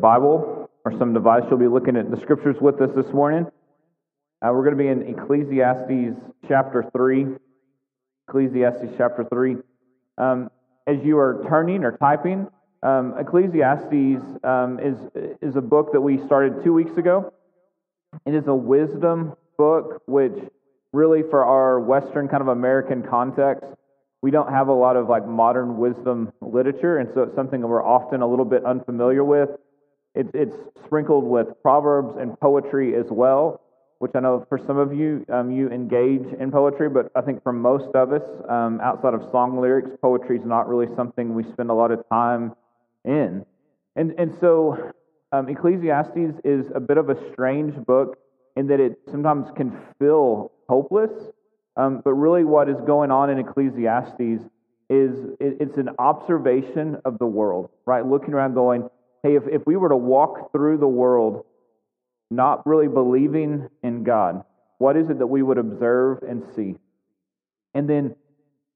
Bible or some device, you'll be looking at the scriptures with us this morning. Uh, we're going to be in Ecclesiastes chapter 3. Ecclesiastes chapter 3. Um, as you are turning or typing, um, Ecclesiastes um, is, is a book that we started two weeks ago. It is a wisdom book, which really, for our Western kind of American context, we don't have a lot of like modern wisdom literature, and so it's something that we're often a little bit unfamiliar with. It, it's sprinkled with proverbs and poetry as well, which I know for some of you, um, you engage in poetry, but I think for most of us, um, outside of song lyrics, poetry is not really something we spend a lot of time in. And, and so um, Ecclesiastes is a bit of a strange book in that it sometimes can feel hopeless um, but really, what is going on in Ecclesiastes is it's an observation of the world, right? Looking around, going, hey, if, if we were to walk through the world not really believing in God, what is it that we would observe and see? And then,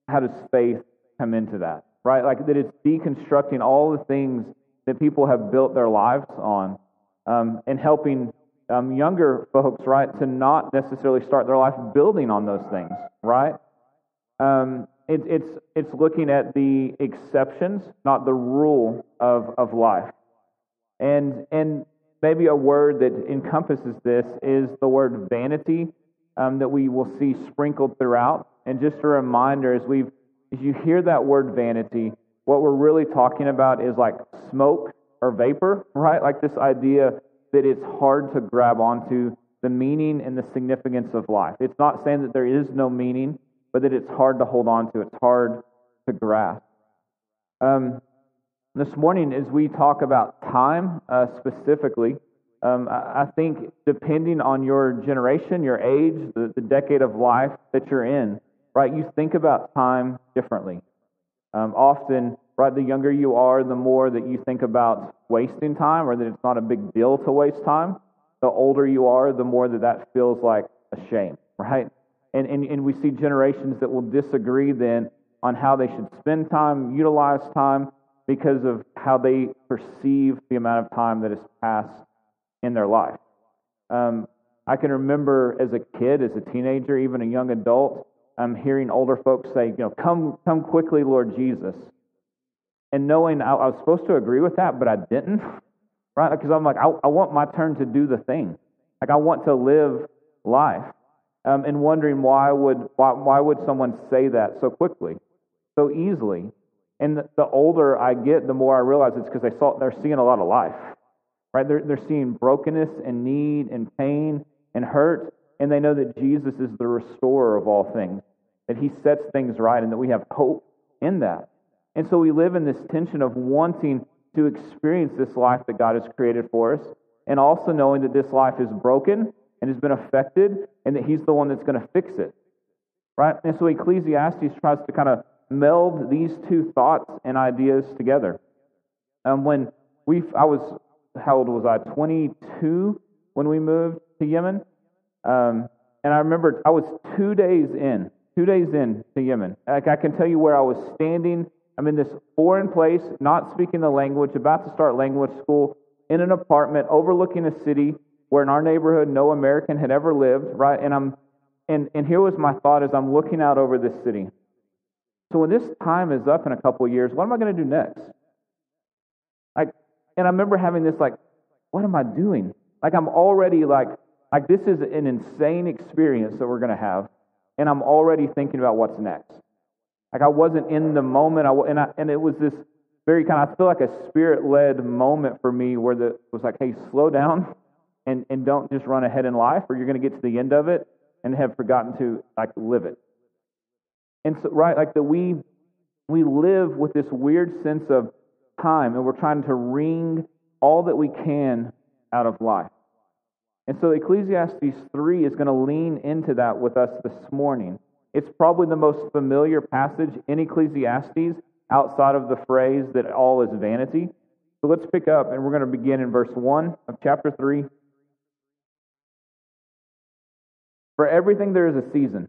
how does faith come into that, right? Like that it's deconstructing all the things that people have built their lives on um, and helping um, younger folks, right, to not necessarily start their life building on those things, right? Um, it, it's it's looking at the exceptions, not the rule of of life, and and maybe a word that encompasses this is the word vanity um, that we will see sprinkled throughout. And just a reminder, as we as you hear that word vanity, what we're really talking about is like smoke or vapor, right? Like this idea that it's hard to grab onto the meaning and the significance of life. It's not saying that there is no meaning, but that it's hard to hold on to. It's hard to grasp. Um, this morning, as we talk about time uh, specifically, um, I, I think depending on your generation, your age, the, the decade of life that you're in, right, you think about time differently. Um, often, right, the younger you are, the more that you think about wasting time or that it's not a big deal to waste time. The older you are, the more that that feels like a shame, right? And, and, and we see generations that will disagree then on how they should spend time, utilize time, because of how they perceive the amount of time that has passed in their life. Um, I can remember as a kid, as a teenager, even a young adult, I'm hearing older folks say, you know, come, come quickly, Lord Jesus. And knowing I, I was supposed to agree with that, but I didn't, right? Because I'm like, I, I, want my turn to do the thing. Like, I want to live life. Um, and wondering why would, why, why would someone say that so quickly, so easily? And the, older I get, the more I realize it's because they saw, they're seeing a lot of life, right? They're, they're seeing brokenness and need and pain and hurt and they know that Jesus is the restorer of all things, that he sets things right, and that we have hope in that. And so we live in this tension of wanting to experience this life that God has created for us, and also knowing that this life is broken and has been affected, and that he's the one that's going to fix it. Right? And so Ecclesiastes tries to kind of meld these two thoughts and ideas together. Um, when we, I was, how old was I? 22 when we moved to Yemen. Um, and I remember I was two days in, two days in to Yemen. Like I can tell you where I was standing. I'm in this foreign place, not speaking the language, about to start language school, in an apartment overlooking a city where in our neighborhood no American had ever lived, right? And I'm and, and here was my thought as I'm looking out over this city. So when this time is up in a couple of years, what am I going to do next? Like, and I remember having this like, what am I doing? Like I'm already like like, this is an insane experience that we're going to have, and I'm already thinking about what's next. Like, I wasn't in the moment, I, and, I, and it was this very kind of, I feel like a spirit led moment for me where the, it was like, hey, slow down and, and don't just run ahead in life, or you're going to get to the end of it and have forgotten to, like, live it. And so, right, like that we, we live with this weird sense of time, and we're trying to wring all that we can out of life. And so Ecclesiastes 3 is going to lean into that with us this morning. It's probably the most familiar passage in Ecclesiastes outside of the phrase that all is vanity. So let's pick up, and we're going to begin in verse 1 of chapter 3. For everything there is a season,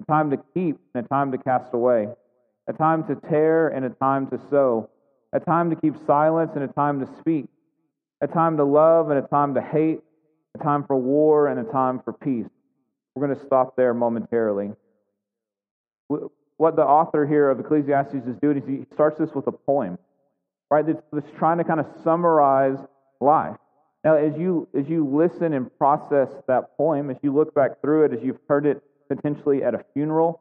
a time to keep and a time to cast away, a time to tear and a time to sow, a time to keep silence and a time to speak, a time to love and a time to hate, a time for war and a time for peace. We're going to stop there momentarily. What the author here of Ecclesiastes is doing is he starts this with a poem, right? That's trying to kind of summarize life. Now, as you as you listen and process that poem, as you look back through it, as you've heard it potentially at a funeral,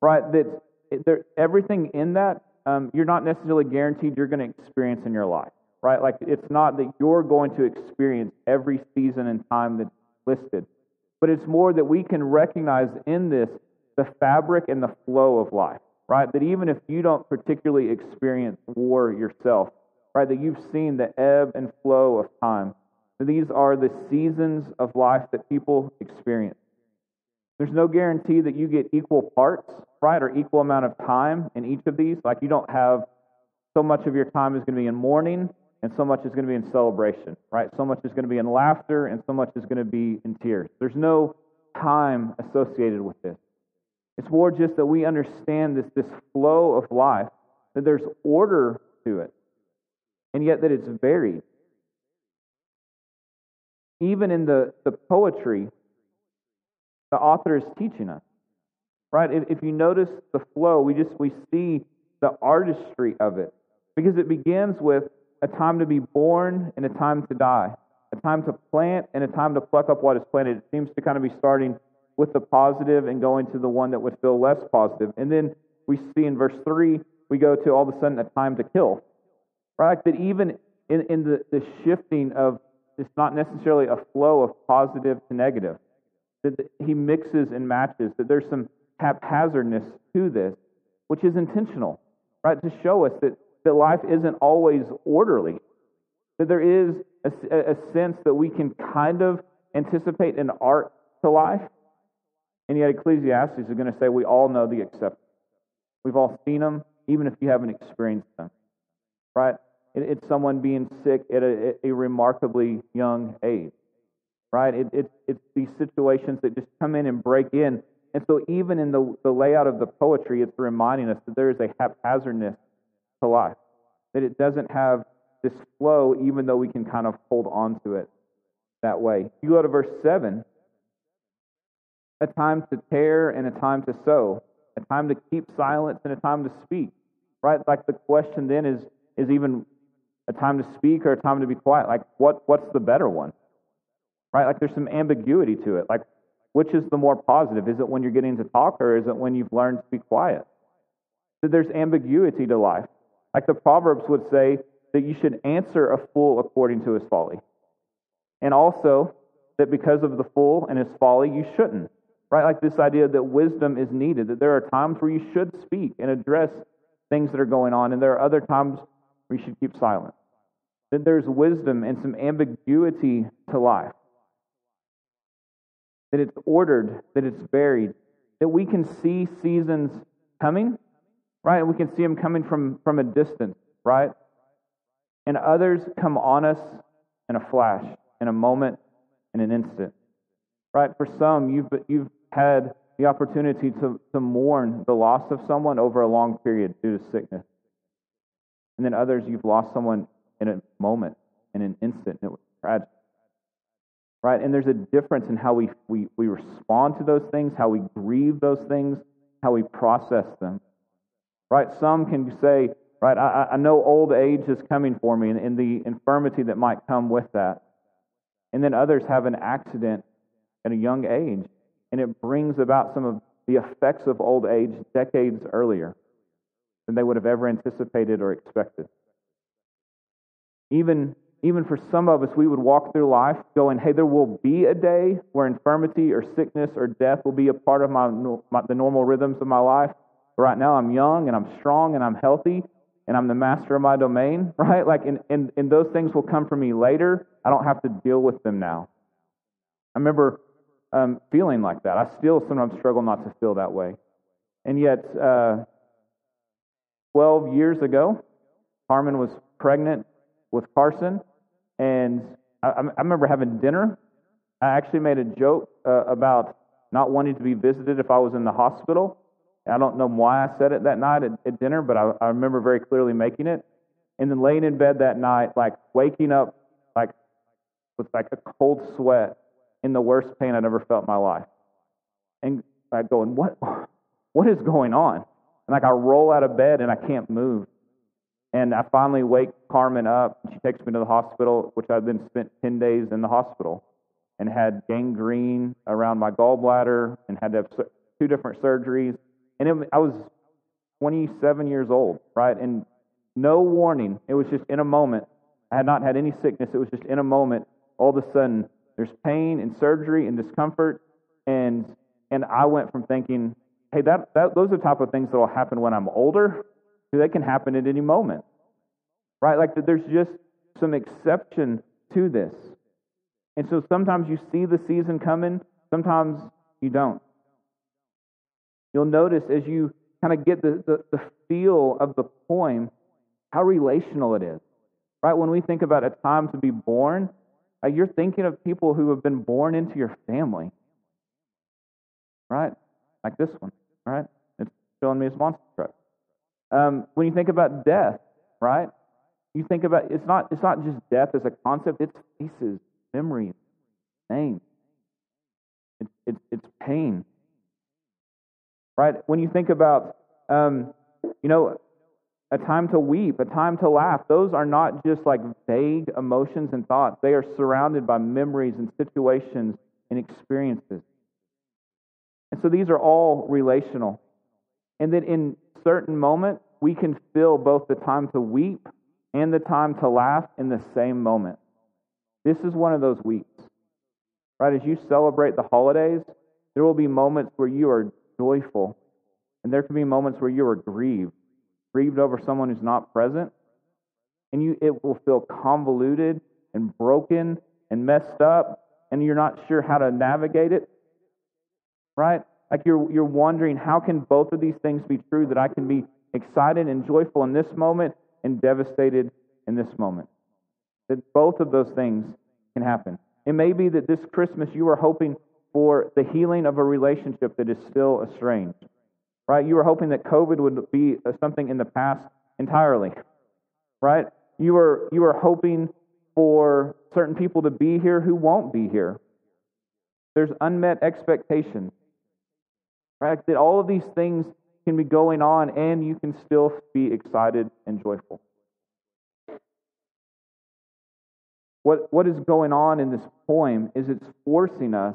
right? That there, everything in that um, you're not necessarily guaranteed you're going to experience in your life, right? Like it's not that you're going to experience every season and time that's listed, but it's more that we can recognize in this the fabric and the flow of life, right? That even if you don't particularly experience war yourself, right, that you've seen the ebb and flow of time. These are the seasons of life that people experience. There's no guarantee that you get equal parts, right, or equal amount of time in each of these. Like you don't have so much of your time is going to be in mourning and so much is going to be in celebration, right? So much is going to be in laughter and so much is going to be in tears. There's no time associated with this. It's more just that we understand this, this flow of life, that there's order to it, and yet that it's varied. Even in the, the poetry, the author is teaching us. Right? If, if you notice the flow, we just we see the artistry of it. Because it begins with a time to be born and a time to die, a time to plant and a time to pluck up what is planted. It seems to kind of be starting with the positive and going to the one that would feel less. And then we see in verse 3, we go to all of a sudden a time to kill. Right? That even in, in the, the shifting of it's not necessarily a flow of positive to negative that he mixes and matches, that there's some haphazardness to this, which is intentional, right? To show us that, that life isn't always orderly, that there is a, a sense that we can kind of anticipate an art to life. And yet, Ecclesiastes is going to say we all know the exceptions. We've all seen them, even if you haven't experienced them, right? It, it's someone being sick at a, a remarkably young age right? It, it, it's these situations that just come in and break in. And so, even in the, the layout of the poetry, it's reminding us that there is a haphazardness to life, that it doesn't have this flow, even though we can kind of hold on to it that way. You go to verse 7 a time to tear and a time to sow, a time to keep silence and a time to speak, right? Like the question then is, is even a time to speak or a time to be quiet? Like, what, what's the better one? Right? Like there's some ambiguity to it. Like, which is the more positive? Is it when you're getting to talk or is it when you've learned to be quiet? So there's ambiguity to life. Like the Proverbs would say that you should answer a fool according to his folly. And also that because of the fool and his folly, you shouldn't. Right? Like this idea that wisdom is needed, that there are times where you should speak and address things that are going on, and there are other times where you should keep silent. That there's wisdom and some ambiguity to life that it's ordered, that it's varied, that we can see seasons coming, right? We can see them coming from, from a distance, right? And others come on us in a flash, in a moment, in an instant, right? For some, you've, you've had the opportunity to, to mourn the loss of someone over a long period due to sickness. And then others, you've lost someone in a moment, in an instant, and it was tragic right? And there's a difference in how we, we, we respond to those things, how we grieve those things, how we process them, right? Some can say, right, I, I know old age is coming for me and, and the infirmity that might come with that. And then others have an accident at a young age, and it brings about some of the effects of old age decades earlier than they would have ever anticipated or expected. Even even for some of us, we would walk through life going, hey, there will be a day where infirmity or sickness or death will be a part of my, my, the normal rhythms of my life. But right now, I'm young and I'm strong and I'm healthy, and I'm the master of my domain, right? Like, and, and, and those things will come for me later. I don't have to deal with them now. I remember um, feeling like that. I still sometimes struggle not to feel that way. And yet, uh, 12 years ago, Carmen was pregnant with Carson, and I, I remember having dinner. I actually made a joke uh, about not wanting to be visited if I was in the hospital. I don't know why I said it that night at, at dinner, but I, I remember very clearly making it. And then laying in bed that night, like waking up, like with like a cold sweat in the worst pain I'd ever felt in my life. And like going, what, what is going on? And like I roll out of bed and I can't move. And I finally wake Carmen up. She takes me to the hospital, which I've then spent 10 days in the hospital and had gangrene around my gallbladder and had to have two different surgeries. And it, I was 27 years old, right? And no warning. It was just in a moment. I had not had any sickness. It was just in a moment. All of a sudden, there's pain and surgery and discomfort. And, and I went from thinking, hey, that, that, those are the type of things that will happen when I'm older. They can happen at any moment, right? Like there's just some exception to this. And so sometimes you see the season coming, sometimes you don't. You'll notice as you kind of get the, the, the feel of the poem, how relational it is. Right? When we think about a time to be born, uh, you're thinking of people who have been born into your family. Right? Like this one, right? It's showing me his monster truck. Um, when you think about death, right? You think about it's not it's not just death as a concept, it's faces, memories, names. It's, it's, it's pain right? When you think about, um, you know, a time to weep, a time to laugh, those are not just like vague emotions and thoughts. They are surrounded by memories and situations and experiences. And so these are all relational. And then in certain moments, we can feel both the time to weep and the time to laugh in the same moment. This is one of those weeks. Right? As you celebrate the holidays, there will be moments where you are joyful. And there can be moments where you are grieved, grieved over someone who's not present. And you, it will feel convoluted and broken and messed up, and you're not sure how to navigate it. Right? Like you're, you're wondering, how can both of these things be true that I can be excited and joyful in this moment and devastated in this moment? That both of those things can happen. It may be that this Christmas you are hoping for the healing of a relationship that is still estranged. Right? You were hoping that COVID would be uh, something in the past entirely. Right? You were you were hoping for certain people to be here who won't be here. There's unmet expectations. Right? That all of these things can be going on and you can still be excited and joyful. What, what is going on in this poem is it's forcing us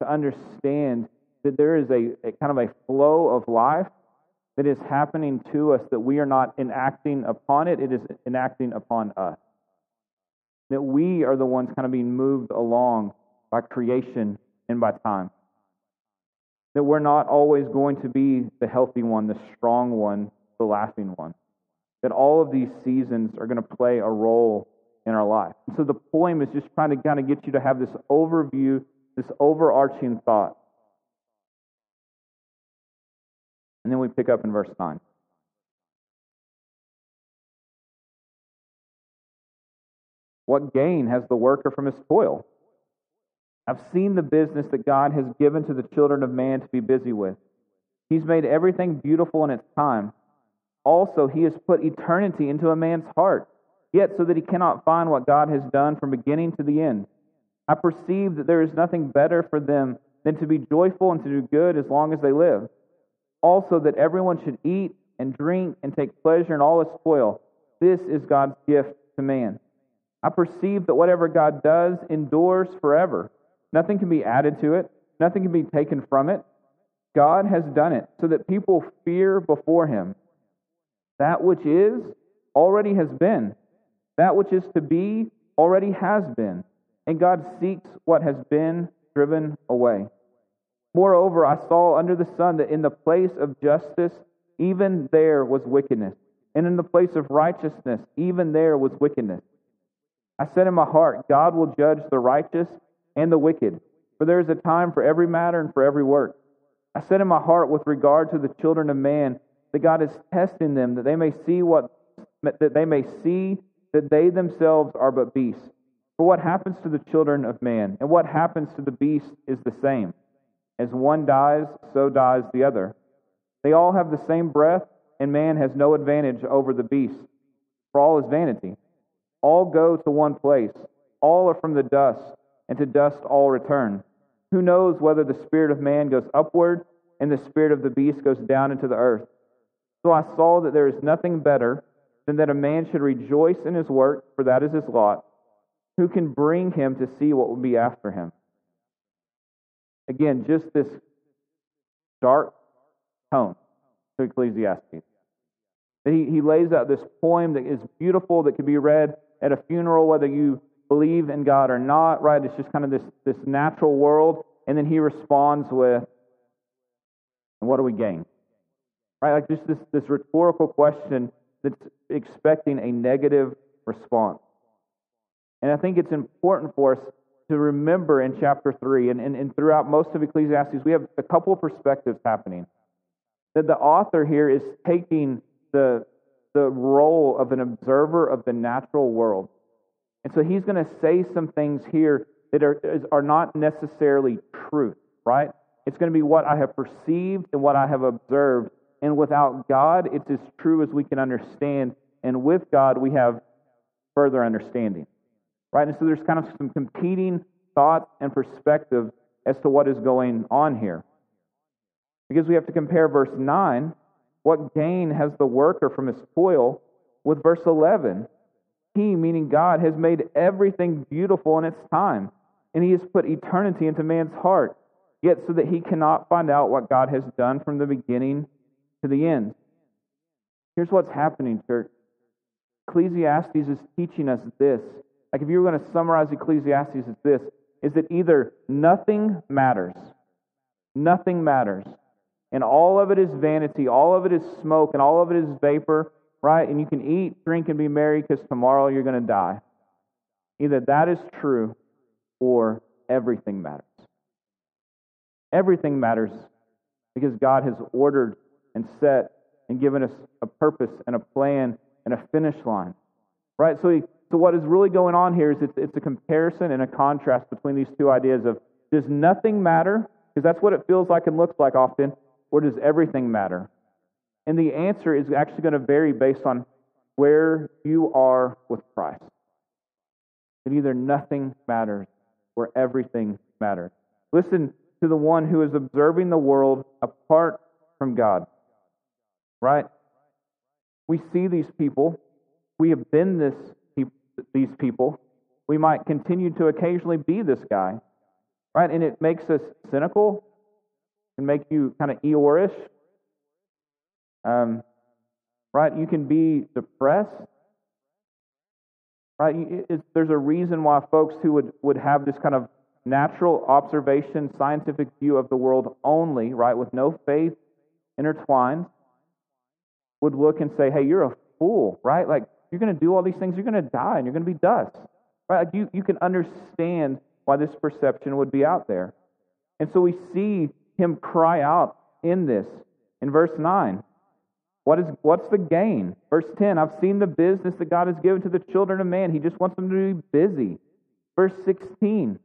to understand that there is a, a kind of a flow of life that is happening to us that we are not enacting upon it, it is enacting upon us. That we are the ones kind of being moved along by creation and by time. That we're not always going to be the healthy one, the strong one, the laughing one. That all of these seasons are going to play a role in our life. And so the poem is just trying to kind of get you to have this overview this overarching thought. And then we pick up in verse 9. What gain has the worker from his toil? I've seen the business that God has given to the children of man to be busy with. He's made everything beautiful in its time. Also, he has put eternity into a man's heart, yet so that he cannot find what God has done from beginning to the end. I perceive that there is nothing better for them than to be joyful and to do good as long as they live. Also, that everyone should eat and drink and take pleasure in all his toil. This is God's gift to man. I perceive that whatever God does endures forever. Nothing can be added to it, nothing can be taken from it. God has done it so that people fear before him. That which is already has been, that which is to be already has been and God seeks what has been driven away. Moreover, I saw under the sun that in the place of justice, even there was wickedness. and in the place of righteousness, even there was wickedness. I said in my heart, God will judge the righteous and the wicked, for there is a time for every matter and for every work. I said in my heart with regard to the children of man, that God is testing them, that they may see what that they may see that they themselves are but beasts. For what happens to the children of man, and what happens to the beast is the same. As one dies, so dies the other. They all have the same breath and man has no advantage over the beast, for all is vanity. All go to one place, all are from the dust, and to dust all return. Who knows whether the spirit of man goes upward and the spirit of the beast goes down into the earth? So I saw that there is nothing better than that a man should rejoice in his work, for that is his lot. Who can bring him to see what will be after him? Again, just this dark tone to Ecclesiastes. He, he lays out this poem that is beautiful, that can be read at a funeral, whether you believe in God or not, right? It's just kind of this, this natural world. And then he responds with, and what do we gain? Right? Like just this, this rhetorical question that's expecting a negative response. And I think it's important for us to remember in chapter 3 and, and, and throughout most of Ecclesiastes, we have a couple of perspectives happening. That the author here is taking the, the role of an observer of the natural world. And so he's going to say some things here that are, are not necessarily truth, right? It's going to be what I have perceived and what I have observed. And without God, it's as true as we can understand. And with God, we have further understanding, right? And so there's kind of some competing thoughts and perspective as to what is going on here. Because we have to compare verse 9 what gain has the worker from his toil? With verse 11, he, meaning God, has made everything beautiful in its time, and he has put eternity into man's heart, yet so that he cannot find out what God has done from the beginning to the end. Here's what's happening, church. Ecclesiastes is teaching us this. Like if you were going to summarize Ecclesiastes, it's this is that either nothing matters, nothing matters, and all of it is vanity, all of it is smoke, and all of it is vapor, right? And you can eat, drink, and be merry because tomorrow you're going to die. Either that is true or everything matters. Everything matters because God has ordered and set and given us a purpose and a plan and a finish line. Right? So, so what is really going on here is it's, it's a comparison and a contrast between these two ideas of does nothing matter? Because that's what it feels like and looks like often or does everything matter? And the answer is actually going to vary based on where you are with Christ. That either nothing matters or everything matters. Listen to the one who is observing the world apart from God. Right? We see these people. We have been this, these people. We might continue to occasionally be this guy. Right? And it makes us cynical and make you kind of Eeyore-ish. Um, right? You can be depressed. Right? there's a reason why folks who would, would have this kind of natural observation, scientific view of the world only, right, with no faith intertwined, would look and say, hey, you're a fool, right? Like, you're going to do all these things, you're going to die, and you're going to be dust. Right? Like you, you can understand why this perception would be out there. And so we see him cry out in this. In verse 9, what is, what's the gain? Verse 10, I've seen the business that God has given to the children of man. He just wants them to be busy. Verse 16,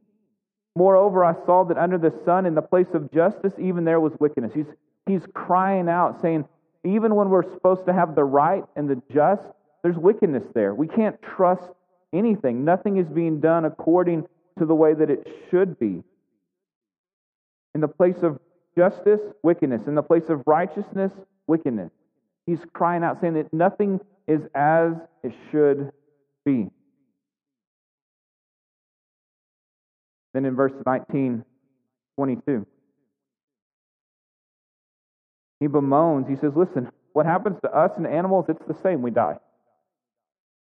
moreover, I saw that under the sun, in the place of justice, even there was wickedness. He's, he's crying out, saying, even when we're supposed to have the right and the just, there's wickedness there. We can't trust anything. Nothing is being done according to the way that it should be. In the place of justice, wickedness. In the place of righteousness, wickedness. He's crying out, saying that nothing is as it should be. Then in verse 19, 22, he bemoans. He says, Listen, what happens to us and animals, it's the same. We die.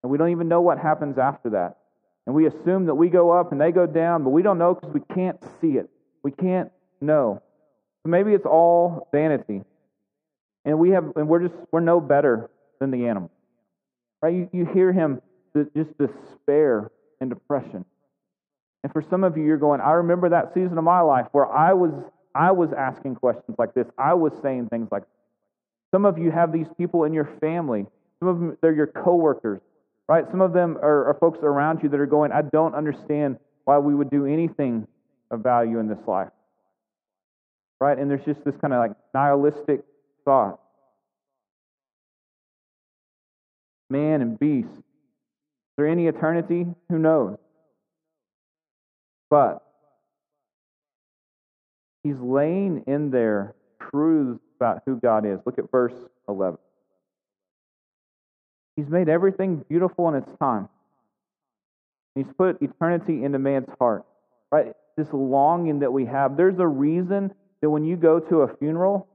And we don't even know what happens after that. And we assume that we go up and they go down, but we don't know because we can't see it. We can't know. So maybe it's all vanity. And we have and we're just we're no better than the animals. Right? You, you hear him just despair and depression. And for some of you, you're going, I remember that season of my life where I was I was asking questions like this. I was saying things like some of you have these people in your family. Some of them they're your coworkers, right? Some of them are, are folks around you that are going, I don't understand why we would do anything of value in this life. Right? And there's just this kind of like nihilistic thought. Man and beast. Is there any eternity? Who knows? But he's laying in there truths about who God is. Look at verse 11. He's made everything beautiful in its time. He's put eternity into man's heart. Right? This longing that we have. There's a reason that when you go to a funeral,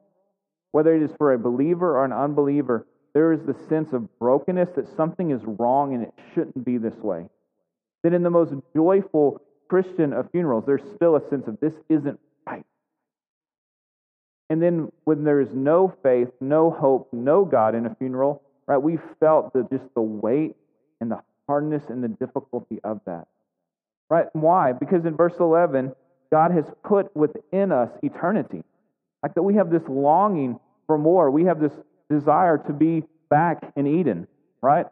whether it is for a believer or an unbeliever, there is the sense of brokenness that something is wrong and it shouldn't be this way. That in the most joyful Christian of funerals, there's still a sense of this isn't right. And then when there is no faith, no hope, no God in a funeral, right, we felt the, just the weight and the hardness and the difficulty of that. Right? Why? Because in verse 11, God has put within us eternity. Like that we have this longing for more. We have this desire to be back in Eden, right?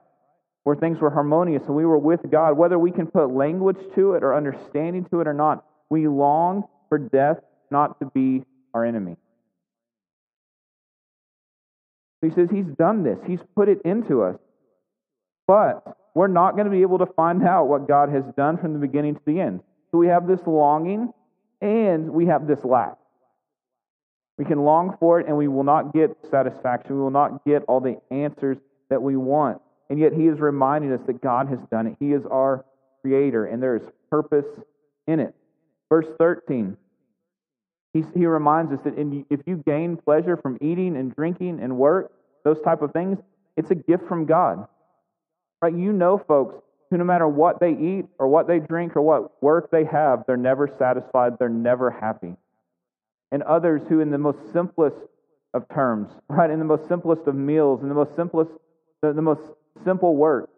where things were harmonious and we were with God, whether we can put language to it or understanding to it or not, we long for death not to be our enemy. He says he's done this, he's put it into us. But we're not going to be able to find out what God has done from the beginning to the end. So we have this longing and we have this lack. We can long for it and we will not get satisfaction. We will not get all the answers that we want. And yet he is reminding us that God has done it. He is our creator, and there is purpose in it. Verse 13, he, he reminds us that in, if you gain pleasure from eating and drinking and work, those type of things, it's a gift from God. Right? You know folks who no matter what they eat or what they drink or what work they have, they're never satisfied, they're never happy. And others who in the most simplest of terms, right, in the most simplest of meals, in the most simplest, the, the most simple work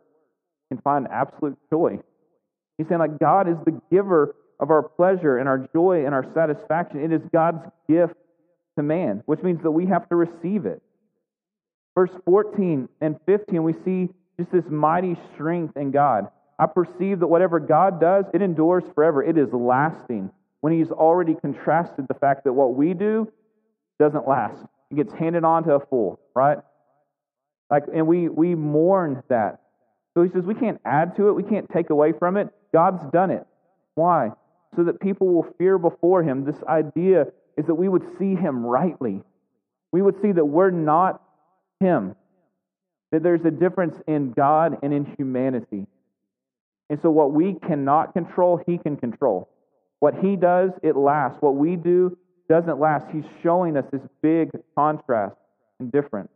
can find absolute joy. He's saying, like, God is the giver of our pleasure and our joy and our satisfaction. It is God's gift to man, which means that we have to receive it. Verse 14 and 15, we see just this mighty strength in God. I perceive that whatever God does, it endures forever. It is lasting. When He's already contrasted the fact that what we do doesn't last, it gets handed on to a fool, right? Like, and we, we mourn that. So he says we can't add to it, we can't take away from it. God's done it. Why? So that people will fear before him. This idea is that we would see him rightly. We would see that we're not him, that there's a difference in God and in humanity. And so, what we cannot control, he can control. What he does, it lasts. What we do doesn't last. He's showing us this big contrast and difference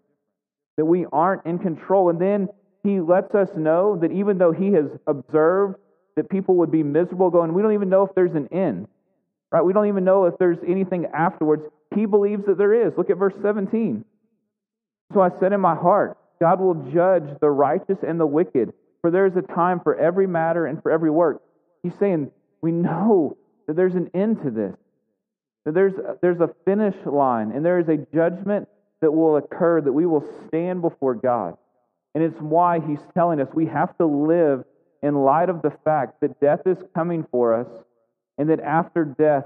that we aren't in control. And then he lets us know that even though he has observed that people would be miserable, going, we don't even know if there's an end, right? We don't even know if there's anything afterwards. He believes that there is. Look at verse 17. So I said in my heart, God will judge the righteous and the wicked, for there is a time for every matter and for every work. He's saying, we know that there's an end to this, that there's, there's a finish line, and there is a judgment that will occur that we will stand before God. And it's why he's telling us we have to live in light of the fact that death is coming for us and that after death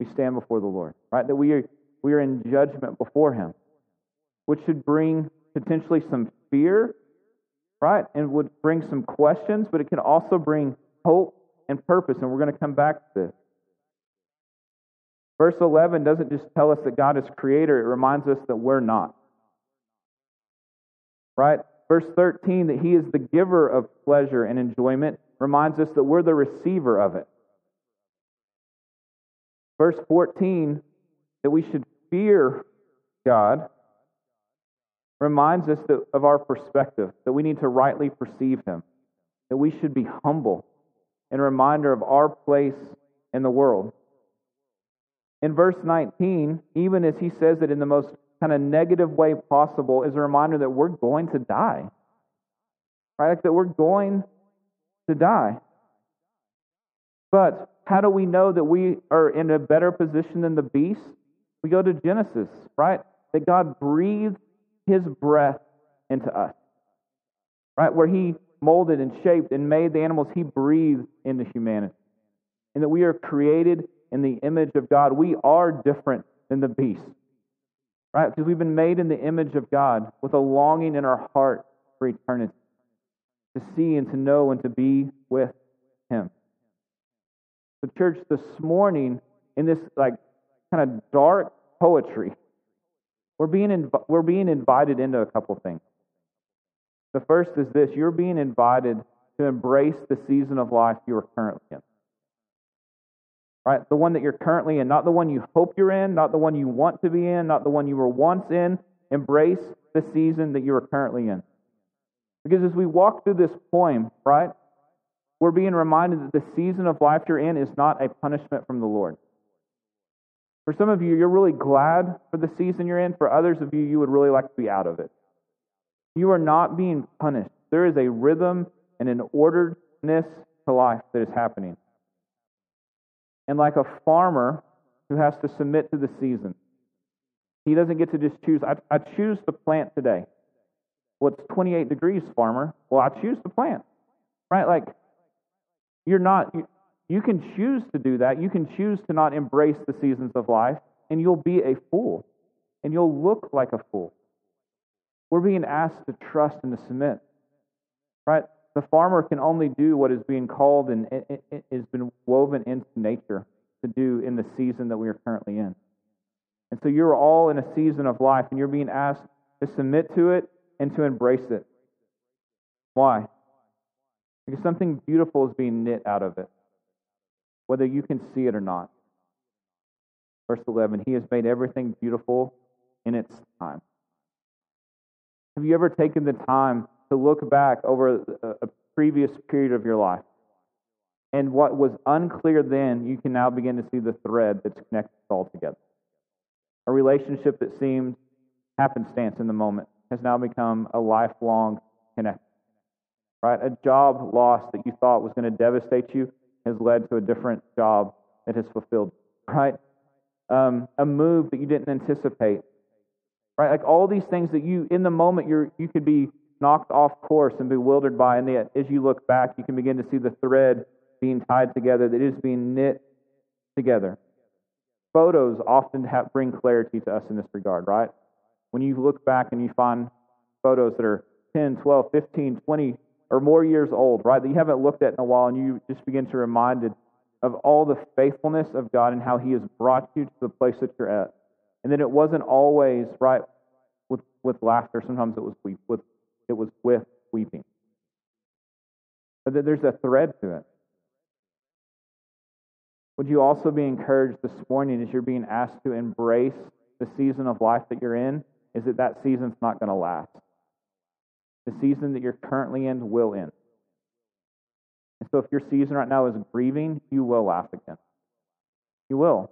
we stand before the Lord, right? That we are, we are in judgment before him, which should bring potentially some fear, right? And would bring some questions, but it can also bring hope and purpose. And we're going to come back to this. Verse 11 doesn't just tell us that God is creator, it reminds us that we're not. Right? Verse 13, that he is the giver of pleasure and enjoyment, reminds us that we're the receiver of it. Verse 14, that we should fear God, reminds us that, of our perspective, that we need to rightly perceive him, that we should be humble, and reminder of our place in the world in verse 19, even as he says it in the most kind of negative way possible, is a reminder that we're going to die. right? Like that we're going to die. But how do we know that we are in a better position than the beast? We go to Genesis, right? That God breathed his breath into us, right? Where he molded and shaped and made the animals, he breathed into humanity. And that we are created in the image of God. We are different than the beast, right? Because we've been made in the image of God with a longing in our heart for eternity, to see and to know and to be with him. The church this morning, in this like kind of dark poetry, we're being, inv- we're being invited into a couple things. The first is this you're being invited to embrace the season of life you are currently in. Right? The one that you're currently in, not the one you hope you're in, not the one you want to be in, not the one you were once in. Embrace the season that you are currently in. Because as we walk through this poem, right, we're being reminded that the season of life you're in is not a punishment from the Lord. For some of you, you're really glad for the season you're in. For others of you, you would really like to be out of it. You are not being punished. There is a rhythm and an orderedness to life that is happening. And like a farmer who has to submit to the season, he doesn't get to just choose. I, I choose to plant today. Well, it's 28 degrees, farmer. Well, I choose to plant. Right? Like, you're not, you, you can choose to do that. You can choose to not embrace the seasons of life, and you'll be a fool, and you'll look like a fool. We're being asked to trust and to submit. Right? The farmer can only do what is being called and has been woven into nature to do in the season that we are currently in. And so you're all in a season of life, and you're being asked to submit to it and to embrace it. Why? Because something beautiful is being knit out of it, whether you can see it or not. Verse 11 He has made everything beautiful in its time. Have you ever taken the time to look back over a previous period of your life? And what was unclear then, you can now begin to see the thread that's connected all together. A relationship that seemed happenstance in the moment has now become a lifelong connection right? A job loss that you thought was going to devastate you has led to a different job that has fulfilled, right? Um, a move that you didn't anticipate, right? Like all these things that you, in the moment, you're, you could be knocked off course and bewildered by, and yet as you look back, you can begin to see the thread being tied together that is being knit together. Photos often have, bring clarity to us in this regard, right? When you look back and you find photos that are 10, 12, 15, 20 or more years old, right, that you haven't looked at in a while, and you just begin to reminded of all the faithfulness of God and how He has brought you to the place that you're at. And then it wasn't always, right, with, with laughter. Sometimes it was with it was with weeping. But there's a thread to it. Would you also be encouraged this morning as you're being asked to embrace the season of life that you're in? Is that that season's not going to last? The season that you're currently in will end. And so if your season right now is grieving, you will laugh again. You will.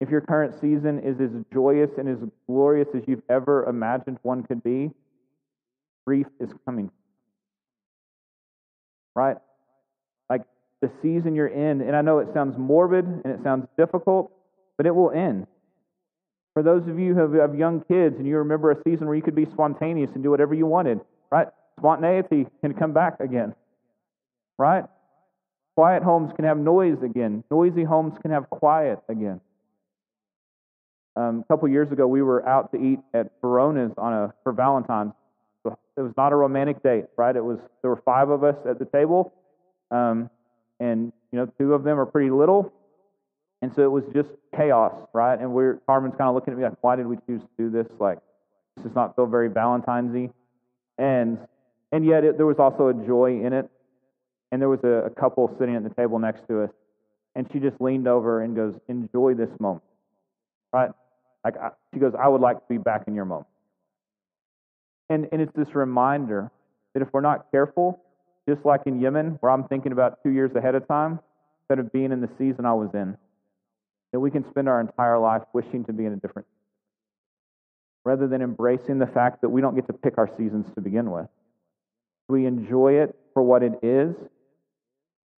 If your current season is as joyous and as glorious as you've ever imagined one could be, grief is coming. Right? Like the season you're in, and I know it sounds morbid and it sounds difficult, but it will end. For those of you who have young kids and you remember a season where you could be spontaneous and do whatever you wanted, right? Spontaneity can come back again, right? Quiet homes can have noise again. Noisy homes can have quiet again. Um, a couple years ago, we were out to eat at Verona's on a for Valentine's. It was not a romantic date, right? It was there were five of us at the table, um, and you know, two of them are pretty little, and so it was just chaos, right? And we're Carmen's kind of looking at me like, why did we choose to do this? Like, this does not feel very Valentine's-y. And and yet it, there was also a joy in it. And there was a, a couple sitting at the table next to us, and she just leaned over and goes, "Enjoy this moment." Right? Like I, she goes, "I would like to be back in your moment." And and it's this reminder that if we're not careful, just like in Yemen, where I'm thinking about two years ahead of time, instead of being in the season I was in, that we can spend our entire life wishing to be in a different rather than embracing the fact that we don't get to pick our seasons to begin with. We enjoy it for what it is,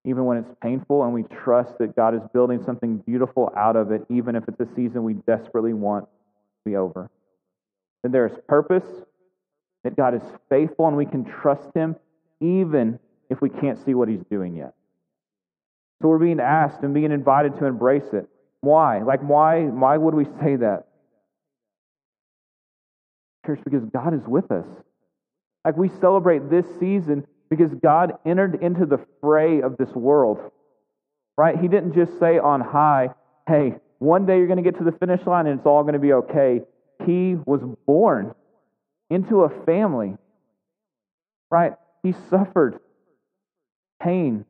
even when it's painful, and we trust that God is building something beautiful out of it, even if it's a season we desperately want to be over. Then there is purpose, that God is faithful and we can trust Him, even if we can't see what He's doing yet. So we're being asked and being invited to embrace it. Why? Like, why, why would we say that? Church, because God is with us. Like, we celebrate this season because God entered into the fray of this world. Right? He didn't just say on high, hey, one day you're going to get to the finish line and it's all going to be okay. He was born into a family. Right? He suffered pain,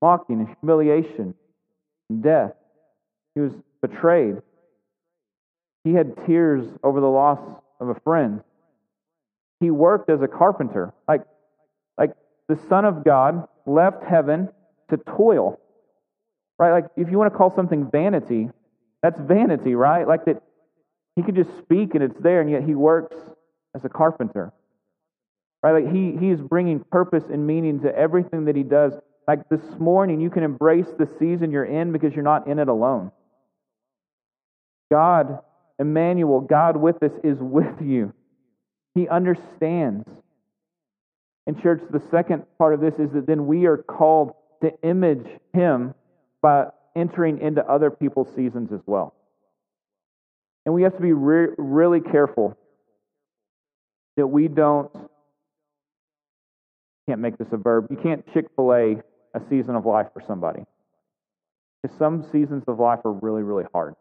mocking, and humiliation, and death. He was betrayed. He had tears over the loss of a friend. He worked as a carpenter. Like, like the Son of God left heaven to toil. Right? Like, if you want to call something vanity, that's vanity, right? Like that he could just speak and it's there, and yet he works as a carpenter. Right? Like he, he is bringing purpose and meaning to everything that he does. Like this morning, you can embrace the season you're in because you're not in it alone. God, Emmanuel, God with us, is with you. He understands. And, church, the second part of this is that then we are called to image Him by entering into other people's seasons as well. And we have to be re- really careful that we don't, can't make this a verb, you can't Chick fil A a season of life for somebody. Because some seasons of life are really, really hard.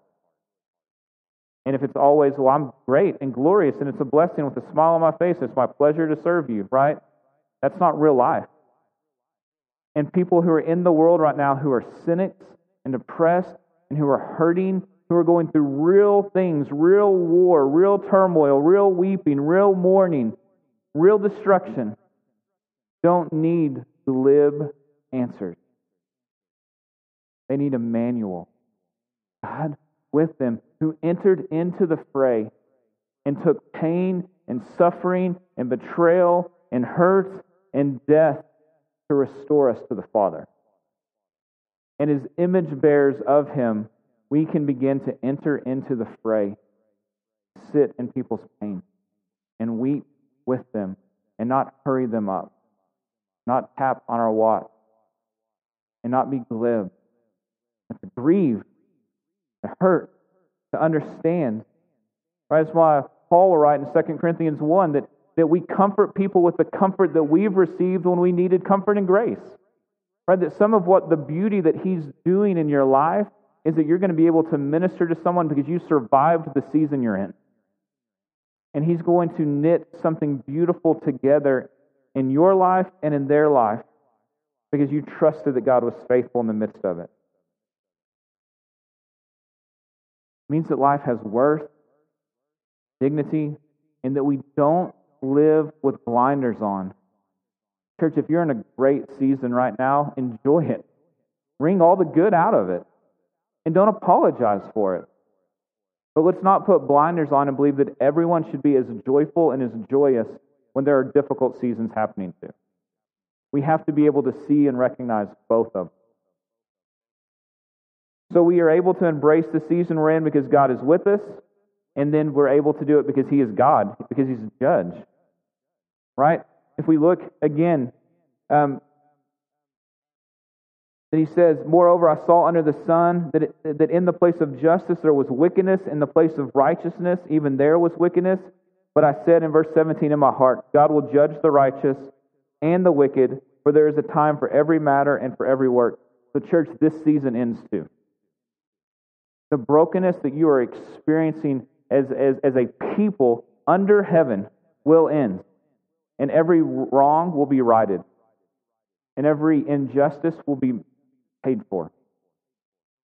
And if it's always, well, I'm great and glorious and it's a blessing with a smile on my face, it's my pleasure to serve you, right? That's not real life. And people who are in the world right now who are cynics and depressed and who are hurting who are going through real things, real war, real turmoil, real weeping, real mourning, real destruction, don't need glib answers. They need Emmanuel. God with them, who entered into the fray and took pain and suffering and betrayal and hurt and death to restore us to the Father. And his image bearers of Him, we can begin to enter into the fray, sit in people's pain, and weep with them, and not hurry them up, not tap on our watch, and not be glib, but to grieve, to hurt, to understand. Right? That's why Paul will write in 2 Corinthians 1 that, that we comfort people with the comfort that we've received when we needed comfort and grace. Right? That some of what the beauty that he's doing in your life is that you're going to be able to minister to someone because you survived the season you're in. And He's going to knit something beautiful together in your life and in their life because you trusted that God was faithful in the midst of it. It means that life has worth, dignity, and that we don't live with blinders on. Church, if you're in a great season right now, enjoy it. Wring all the good out of it and don't apologize for it. But let's not put blinders on and believe that everyone should be as joyful and as joyous when there are difficult seasons happening too. We have to be able to see and recognize both of them. So we are able to embrace the season we're in because God is with us, and then we're able to do it because He is God, because He's a judge. Right? If we look again, um, that he says, Moreover, I saw under the sun that, it, that in the place of justice there was wickedness, in the place of righteousness even there was wickedness. But I said in verse 17 in my heart, God will judge the righteous and the wicked, for there is a time for every matter and for every work. The church, this season ends too. The brokenness that you are experiencing as, as, as a people under heaven will end, and every wrong will be righted, and every injustice will be paid for.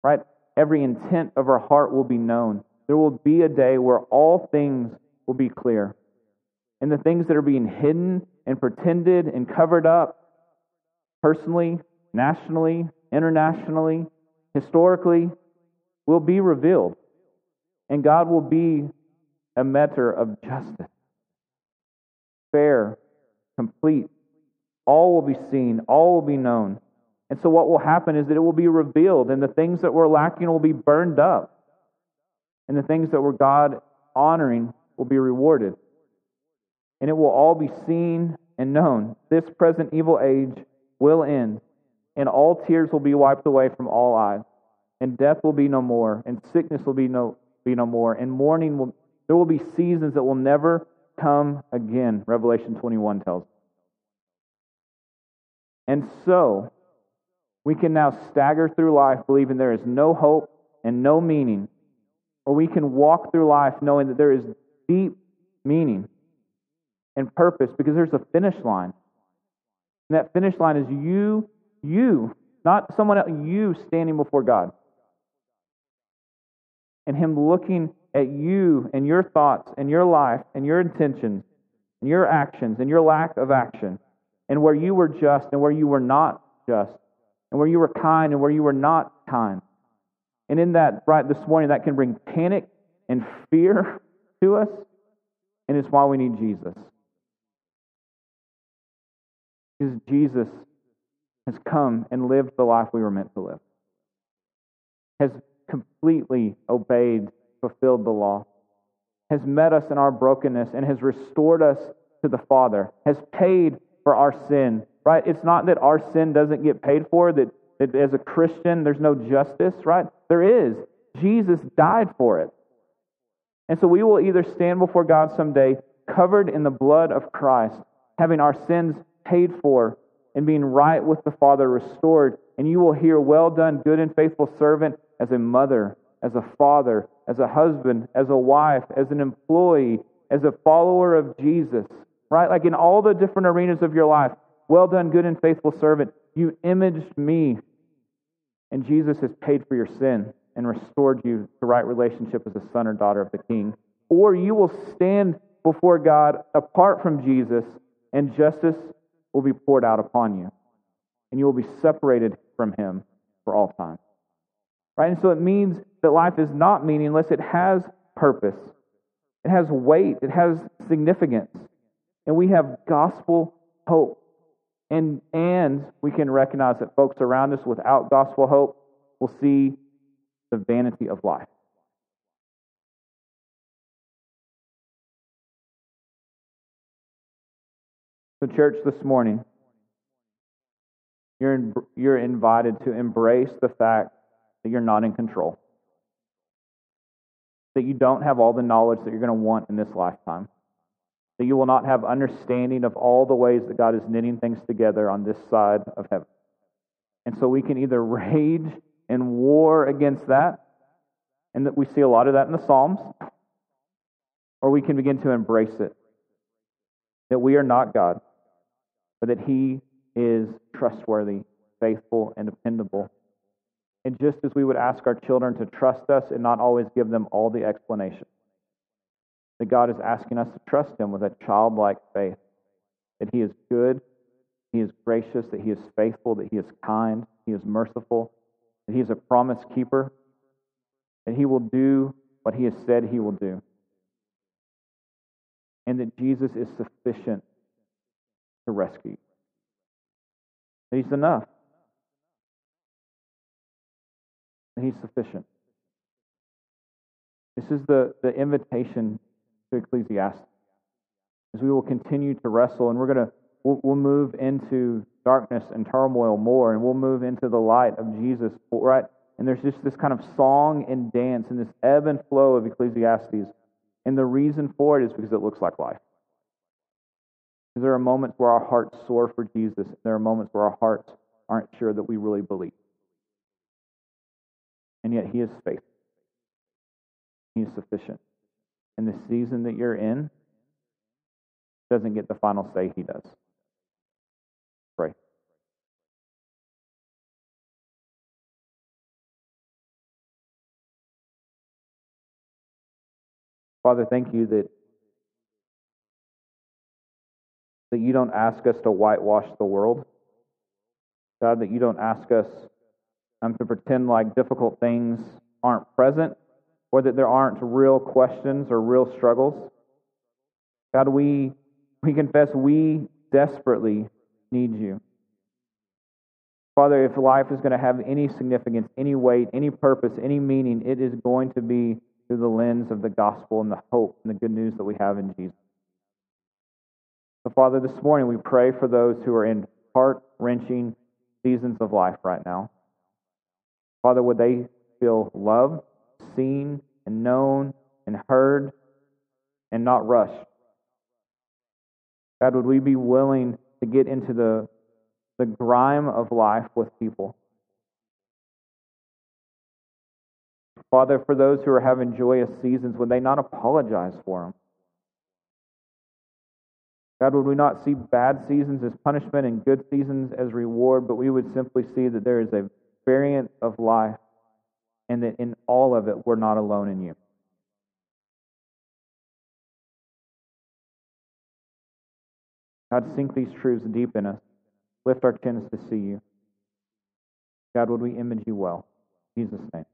Right? Every intent of our heart will be known. There will be a day where all things will be clear. And the things that are being hidden and pretended and covered up, personally, nationally, internationally, historically, will be revealed. And God will be a meter of justice. Fair, complete, All will be seen, all will be known. And so, what will happen is that it will be revealed, and the things that were lacking will be burned up, and the things that were God honoring will be rewarded. And it will all be seen and known. This present evil age will end, and all tears will be wiped away from all eyes, and death will be no more, and sickness will be no, be no more, and mourning will, there will be seasons that will never come again, Revelation 21 tells. And so, we can now stagger through life believing there is no hope and no meaning, or we can walk through life knowing that there is deep meaning and purpose because there's a finish line. And that finish line is you, you, not someone else, you standing before God. And Him looking at you and your thoughts and your life and your intentions and your actions and your lack of action and where you were just and where you were not just and where you were kind and where you were not kind. And in that, right this morning, that can bring panic and fear to us. And it's why we need Jesus. Because Jesus has come and lived the life we were meant to live, has completely obeyed, fulfilled the law, has met us in our brokenness, and has restored us to the Father, has paid for our sin, right? It's not that our sin doesn't get paid for, that, that as a Christian there's no justice, right? There is. Jesus died for it. And so we will either stand before God someday covered in the blood of Christ, having our sins paid for and being right with the Father restored. And you will hear, Well done, good and faithful servant, as a mother, as a father, as a husband, as a wife, as an employee, as a follower of Jesus, right? Like in all the different arenas of your life. Well done, good and faithful servant. You imaged me, and Jesus has paid for your sin and restored you to right relationship as a son or daughter of the King. Or you will stand before God apart from Jesus, and justice will be poured out upon you, and you will be separated from Him for all time. Right? And so it means that life is not meaningless, it has purpose, it has weight, it has significance, and we have gospel hope. And, and we can recognize that folks around us without gospel hope will see the vanity of life. So, church, this morning, you're, in, you're invited to embrace the fact that you're not in control, that you don't have all the knowledge that you're going to want in this lifetime, that you will not have understanding of all the ways that God is knitting things together on this side of heaven. And so we can either rage and war against that, and that we see a lot of that in the Psalms, or we can begin to embrace it. That we are not God but that He is trustworthy, faithful, and dependable. And just as we would ask our children to trust us and not always give them all the explanation, that God is asking us to trust Him with a childlike faith, that He is good, He is gracious, that He is faithful, that He is kind, He is merciful, that He is a promise keeper, that He will do what He has said He will do, and that Jesus is sufficient to rescue. That He's enough. That He's sufficient. This is the, the invitation to Ecclesiastes. As we will continue to wrestle, and we're going to we'll, we'll move into darkness and turmoil more, and we'll move into the light of Jesus, right? And there's just this kind of song and dance and this ebb and flow of Ecclesiastes. And the reason for it is because it looks like life. Because there are moments where our hearts soar for Jesus. and There are moments where our hearts aren't sure that we really believe. And yet He is faithful. He is sufficient. And the season that you're in doesn't get the final say, He does. Pray. Father, thank you that that you don't ask us to whitewash the world. God, that you don't ask us um, to pretend like difficult things aren't present or that there aren't real questions or real struggles. God, we, we confess we desperately need you. Father, if life is going to have any significance, any weight, any purpose, any meaning, it is going to be through the lens of the gospel and the hope and the good news that we have in Jesus. So, Father, this morning we pray for those who are in heart wrenching seasons of life right now. Father, would they feel loved, seen, and known, and heard, and not rushed? God, would we be willing to get into the, the grime of life with people? Father, for those who are having joyous seasons, would they not apologize for them? God, would we not see bad seasons as punishment and good seasons as reward, but we would simply see that there is a variant of life and that in all of it, we're not alone in you. God, sink these truths deep in us. Lift our chins to see you. God, would we image you well? In Jesus' name.